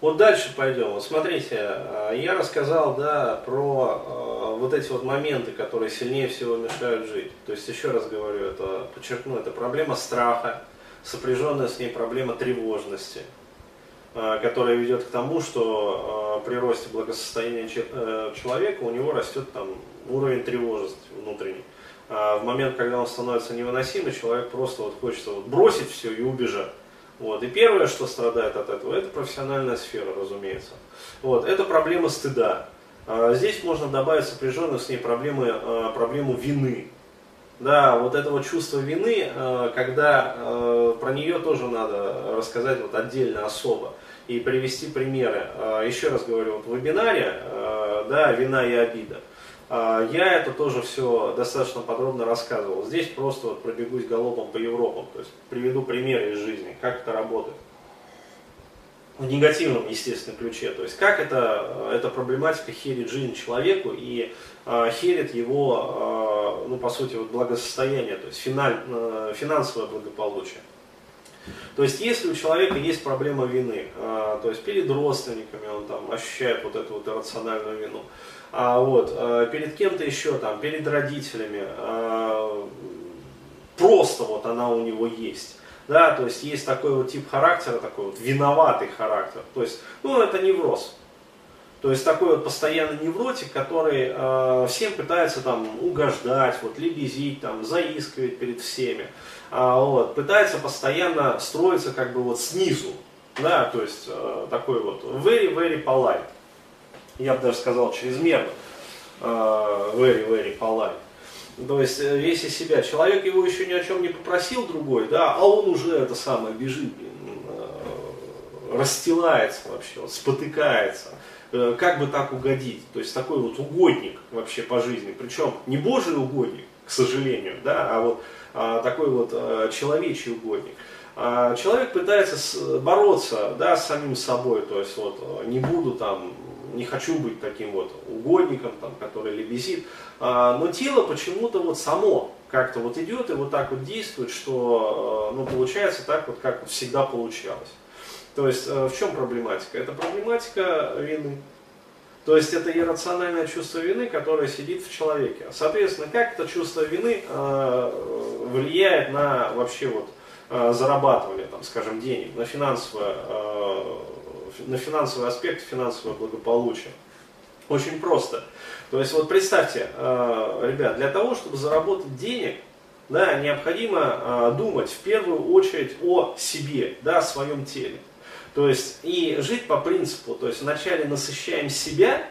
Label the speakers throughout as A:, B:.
A: Вот дальше пойдем. Вот смотрите, э, я рассказал, да, про э, вот эти вот моменты, которые сильнее всего мешают жить. То есть, еще раз говорю, это, подчеркну, это проблема страха, сопряженная с ней проблема тревожности, э, которая ведет к тому, что при росте благосостояния человека у него растет там уровень тревожности внутренний. А в момент, когда он становится невыносимый, человек просто вот хочется вот бросить все и убежать. Вот. И первое, что страдает от этого, это профессиональная сфера, разумеется. Вот. Это проблема стыда. А, здесь можно добавить сопряженную с ней проблемы, а, проблему вины. Да, вот этого чувства вины, а, когда про нее тоже надо рассказать вот отдельно, особо и привести примеры. Еще раз говорю, вот в вебинаре, да, вина и обида. А, я это тоже все достаточно подробно рассказывал. Здесь просто вот пробегусь галопом по Европам, то есть приведу примеры из жизни, как это работает. В негативном, естественно, ключе. То есть как это, эта проблематика херит жизнь человеку и э, херит его, э, ну, по сути, вот благосостояние, то есть финаль, э, финансовое благополучие. То есть, если у человека есть проблема вины, э, то есть перед родственниками он там ощущает вот эту вот иррациональную вину, а, вот, э, перед кем-то еще, там, перед родителями, э, просто вот она у него есть. Да, то есть есть такой вот тип характера, такой вот виноватый характер. То есть, ну, это невроз. То есть такой вот постоянный невротик, который э, всем пытается там угождать, вот лебезить, там, заискивать перед всеми. А, вот, пытается постоянно строиться как бы вот снизу. Да, то есть э, такой вот very, very polite я бы даже сказал, чрезмерно uh, very, very polite. То есть э, весь из себя. Человек его еще ни о чем не попросил другой, да, а он уже это самое бежит, э, расстилается вообще, вот, спотыкается. Э, как бы так угодить? То есть такой вот угодник вообще по жизни. Причем не божий угодник, к сожалению, да, а вот а, такой вот а, человечий угодник. А, человек пытается бороться да, с самим собой, то есть вот не буду там не хочу быть таким вот угодником, там, который лебезит, а, но тело почему-то вот само как-то вот идет и вот так вот действует, что ну, получается так вот, как всегда получалось. То есть а, в чем проблематика? Это проблематика вины. То есть это иррациональное чувство вины, которое сидит в человеке. Соответственно, как это чувство вины э, влияет на вообще вот э, зарабатывание, там, скажем, денег, на финансовое э, на финансовый аспект, финансовое благополучие. Очень просто. То есть вот представьте, э, ребят, для того, чтобы заработать денег, да, необходимо э, думать в первую очередь о себе, да, о своем теле. То есть и жить по принципу, то есть вначале насыщаем себя,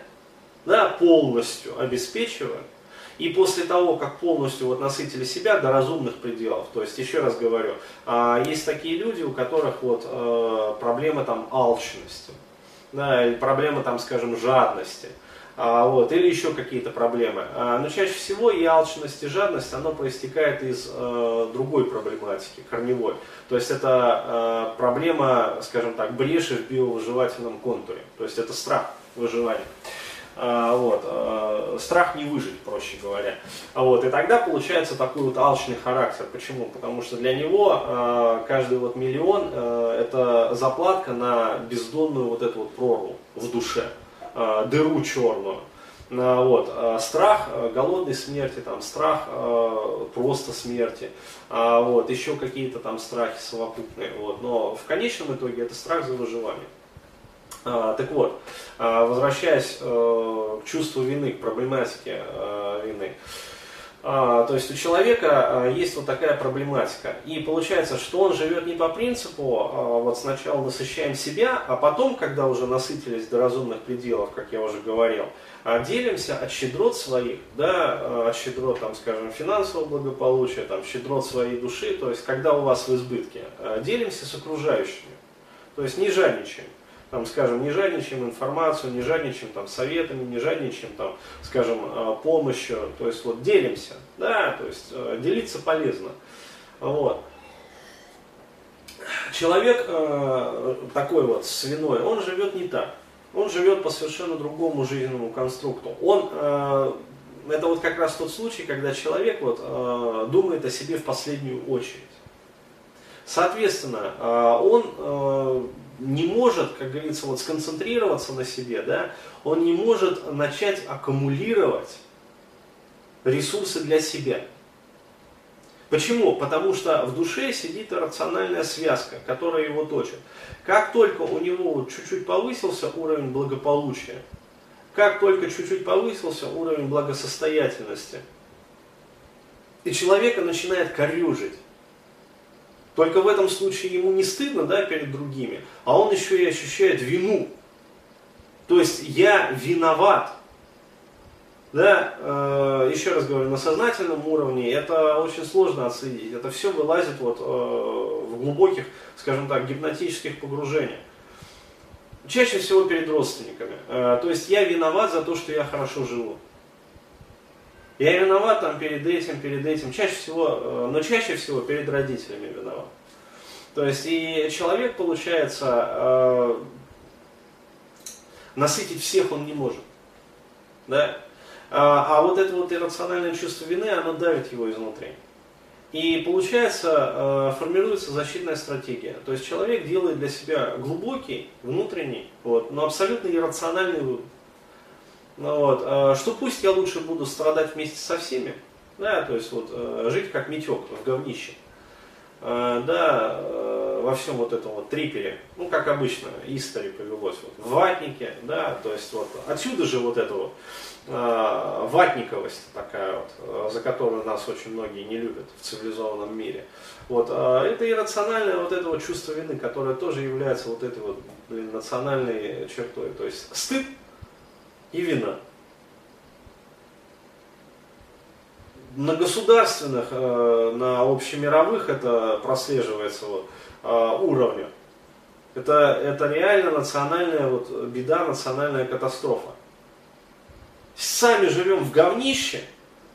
A: да, полностью обеспечивая, и после того, как полностью вот насытили себя до разумных пределов, то есть еще раз говорю, а, есть такие люди, у которых вот э, проблема там алчности, да, проблема там, скажем, жадности, а, вот, или еще какие-то проблемы. А, но чаще всего и алчность, и жадность, оно проистекает из э, другой проблематики, корневой. То есть это э, проблема, скажем так, бреши в биовыживательном контуре. То есть это страх выживания. А, вот, а, страх не выжить, проще говоря. А вот, и тогда получается такой вот алчный характер. Почему? Потому что для него каждый вот миллион это заплатка на бездонную вот эту вот прорву в душе, дыру черную. Вот. Страх голодной смерти, там, страх просто смерти, вот. еще какие-то там страхи совокупные. Вот. Но в конечном итоге это страх за выживание. А, так вот, а, возвращаясь э, к чувству вины, к проблематике э, вины. А, то есть у человека есть вот такая проблематика. И получается, что он живет не по принципу, вот сначала насыщаем себя, а потом, когда уже насытились до разумных пределов, как я уже говорил, делимся от щедрот своих, да, от щедрот, там, скажем, финансового благополучия, там, щедрот своей души, то есть когда у вас в избытке, делимся с окружающими, то есть не жадничаем там, скажем, не жадничаем информацию, не жадничаем там, советами, не жадничаем, там, скажем, э, помощью, то есть вот делимся, да, то есть э, делиться полезно. Вот. Человек э, такой вот свиной, он живет не так. Он живет по совершенно другому жизненному конструкту. Он, э, это вот как раз тот случай, когда человек вот, э, думает о себе в последнюю очередь. Соответственно, э, он не может, как говорится, вот сконцентрироваться на себе, да, он не может начать аккумулировать ресурсы для себя. Почему? Потому что в душе сидит рациональная связка, которая его точит. Как только у него чуть-чуть повысился уровень благополучия, как только чуть-чуть повысился уровень благосостоятельности, и человека начинает корюжить, только в этом случае ему не стыдно да, перед другими, а он еще и ощущает вину. То есть я виноват да, э, еще раз говорю, на сознательном уровне это очень сложно отследить. Это все вылазит вот, э, в глубоких, скажем так, гипнотических погружениях. Чаще всего перед родственниками. Э, то есть я виноват за то, что я хорошо живу. Я виноват там перед этим, перед этим. Чаще всего, э, но чаще всего перед родителями виноват. То есть и человек, получается, э, насытить всех он не может. Да? А, а вот это вот иррациональное чувство вины, оно давит его изнутри. И получается, э, формируется защитная стратегия. То есть человек делает для себя глубокий, внутренний, вот, но абсолютно иррациональный вывод. Ну, вот, э, что пусть я лучше буду страдать вместе со всеми, да, то есть вот э, жить как метек в говнище. Да, во всем вот этом вот трипере, ну как обычно, истори повелось, вот, в ватнике, да, то есть вот отсюда же вот это вот э, ватниковость такая вот, э, за которую нас очень многие не любят в цивилизованном мире. Вот, э, это иррациональное вот это вот чувство вины, которое тоже является вот этой вот блин, национальной чертой. То есть стыд и вина. На государственных, э, на общемировых это прослеживается вот, уровня. Это, это реально национальная вот, беда, национальная катастрофа сами живем в говнище,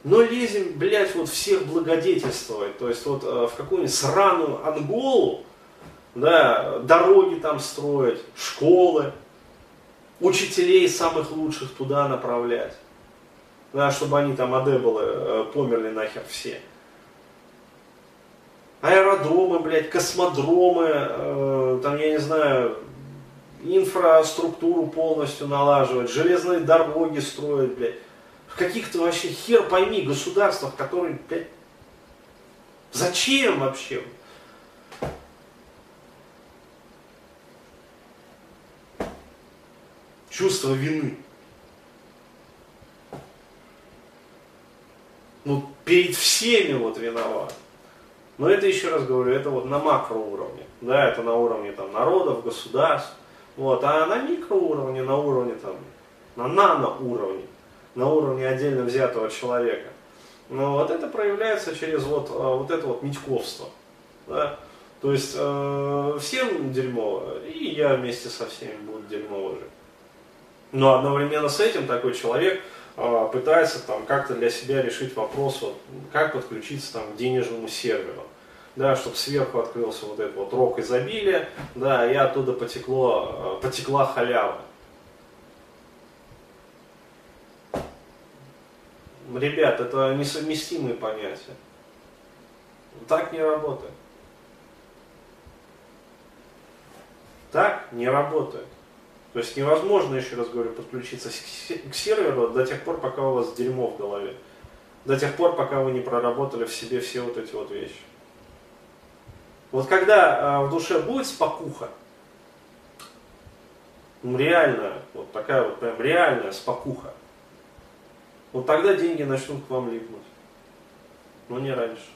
A: но лезем, блядь, вот всех благодетельствовать. То есть вот э, в какую-нибудь сраную Анголу, да, дороги там строить, школы, учителей самых лучших туда направлять. Да, чтобы они там адеболы э, померли нахер все. Аэродромы, блядь, космодромы, э, там, я не знаю, инфраструктуру полностью налаживать, железные дороги строить, блядь. В каких-то вообще хер пойми государствах, которые, блядь, зачем вообще? Чувство вины. Ну, перед всеми вот виноват. Но это еще раз говорю, это вот на макроуровне. Да, это на уровне там народов, государств. Вот, а на микроуровне, на уровне там, на наноуровне, на уровне отдельно взятого человека, ну, вот это проявляется через вот, а, вот это вот митьковство. Да? То есть э, всем дерьмово, и я вместе со всеми буду дерьмово жить. Но одновременно с этим такой человек э, пытается там как-то для себя решить вопрос, вот, как подключиться там, к денежному серверу да, чтобы сверху открылся вот этот вот рок изобилия, да, и оттуда потекло, э, потекла халява. Ребят, это несовместимые понятия. Так не работает. Так не работает. То есть невозможно, еще раз говорю, подключиться к серверу до тех пор, пока у вас дерьмо в голове. До тех пор, пока вы не проработали в себе все вот эти вот вещи. Вот когда э, в душе будет спокуха, реально, вот такая вот прям реальная спокуха, вот тогда деньги начнут к вам липнуть. Но не раньше.